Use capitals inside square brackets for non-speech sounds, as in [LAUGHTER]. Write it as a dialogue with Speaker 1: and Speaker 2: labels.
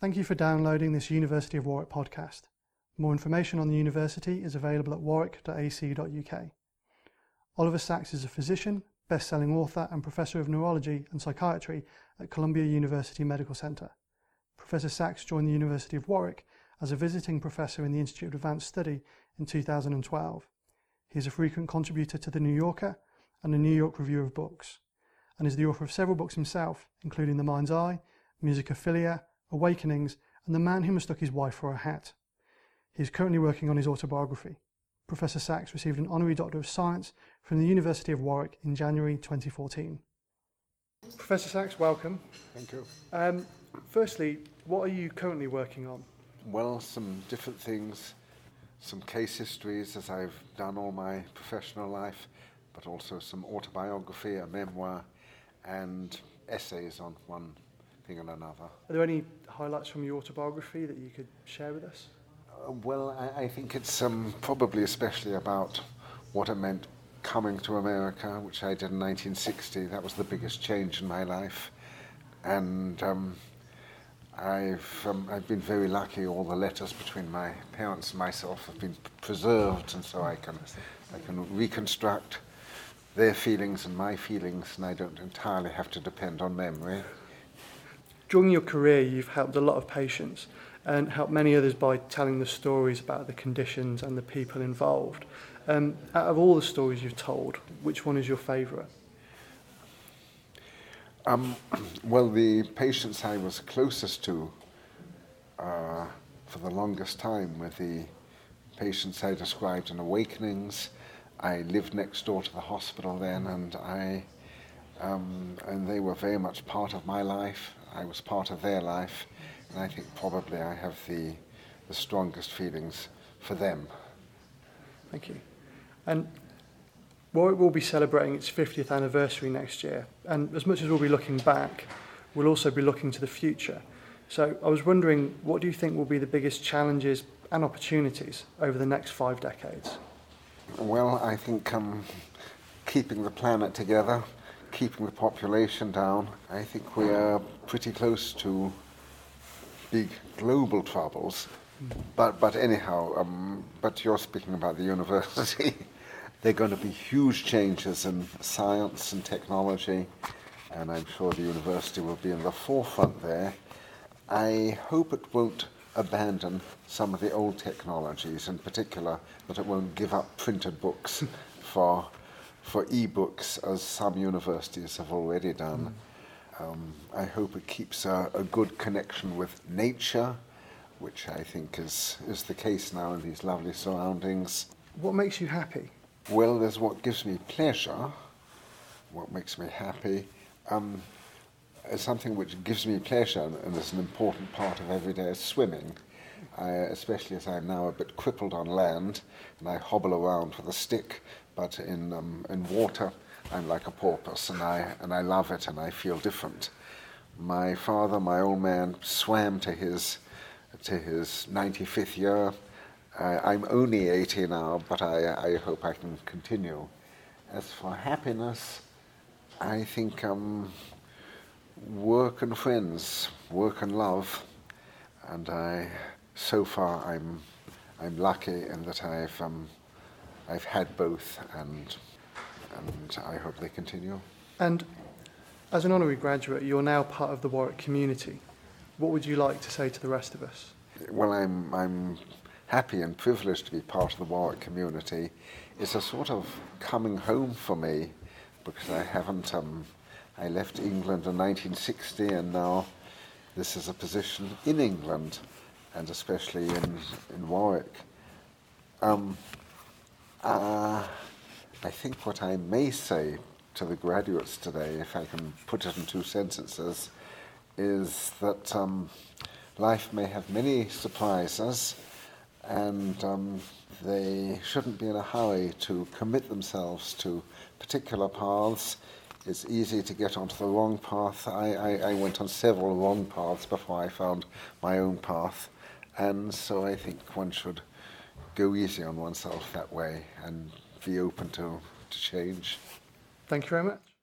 Speaker 1: Thank you for downloading this University of Warwick podcast. More information on the university is available at warwick.ac.uk. Oliver Sacks is a physician, best-selling author and professor of neurology and psychiatry at Columbia University Medical Centre. Professor Sacks joined the University of Warwick as a visiting professor in the Institute of Advanced Study in 2012. He is a frequent contributor to The New Yorker and the New York Review of Books, and is the author of several books himself, including The Mind's Eye, Musicophilia, Awakenings, and The Man Who Mistook His Wife for a Hat. He is currently working on his autobiography. Professor Sacks received an honorary Doctor of Science from the University of Warwick in January 2014. Professor Sacks, welcome.
Speaker 2: Thank you.
Speaker 1: Um, firstly, what are you currently working on?
Speaker 2: Well, some different things, some case histories as I've done all my professional life, but also some autobiography, a memoir, and essays on one thing and another.
Speaker 1: Are there any highlights from your autobiography that you could share with us?
Speaker 2: Uh, well, I, I think it's um, probably especially about what it meant coming to America, which I did in 1960. That was the biggest change in my life. And um, I've, um, I've been very lucky. All the letters between my parents and myself have been preserved, and so I can, I can reconstruct their feelings and my feelings, and I don't entirely have to depend on memory.
Speaker 1: During your career, you've helped a lot of patients and helped many others by telling the stories about the conditions and the people involved. Um, out of all the stories you've told, which one is your favourite?
Speaker 2: Um, [CLEARS THROAT] well, the patients I was closest to uh, for the longest time were the patients I described in Awakenings. I lived next door to the hospital then, and I um, and they were very much part of my life. I was part of their life, and I think probably I have the the strongest feelings for them.
Speaker 1: Thank you. And Warwick will be celebrating its 50th anniversary next year, and as much as we'll be looking back, we'll also be looking to the future. So I was wondering, what do you think will be the biggest challenges and opportunities over the next five decades?
Speaker 2: Well, I think um, keeping the planet together, keeping the population down, I think we are pretty close to big global troubles. But, but anyhow, um, but you're speaking about the university. [LAUGHS] There are going to be huge changes in science and technology, and I'm sure the university will be in the forefront there. I hope it won't abandon some of the old technologies, in particular that it won't give up printed books [LAUGHS] for, for e-books, as some universities have already done. Um, I hope it keeps a, a good connection with nature, which I think is, is the case now in these lovely surroundings.
Speaker 1: What makes you happy?
Speaker 2: Well, there's what gives me pleasure, what makes me happy. Um, something which gives me pleasure and is an important part of every day is swimming, I, especially as I'm now a bit crippled on land and I hobble around with a stick, but in, um, in water I'm like a porpoise and I, and I love it and I feel different. My father, my old man, swam to his, to his 95th year uh, I'm only 80 now, but I, I hope I can continue. As for happiness, I think um, work and friends, work and love, and I, so far I'm, I'm lucky in that I've, um, I've had both, and, and I hope they continue.
Speaker 1: And as an honorary graduate, you're now part of the Warwick community. What would you like to say to the rest of us?
Speaker 2: Well, I'm, I'm happy and privileged to be part of the Warwick community. It's a sort of coming home for me because I haven't. Um, I left England in 1960, and now this is a position in England, and especially in in Warwick. Um, uh, I think what I may say to the graduates today, if I can put it in two sentences, is that um, life may have many surprises and um, they shouldn't be in a hurry to commit themselves to particular paths. It's easy to get onto the wrong path. I, I, I went on several wrong paths before I found my own path, and so I think one should go easy on oneself that way and be open to, to change.
Speaker 1: Thank you very much.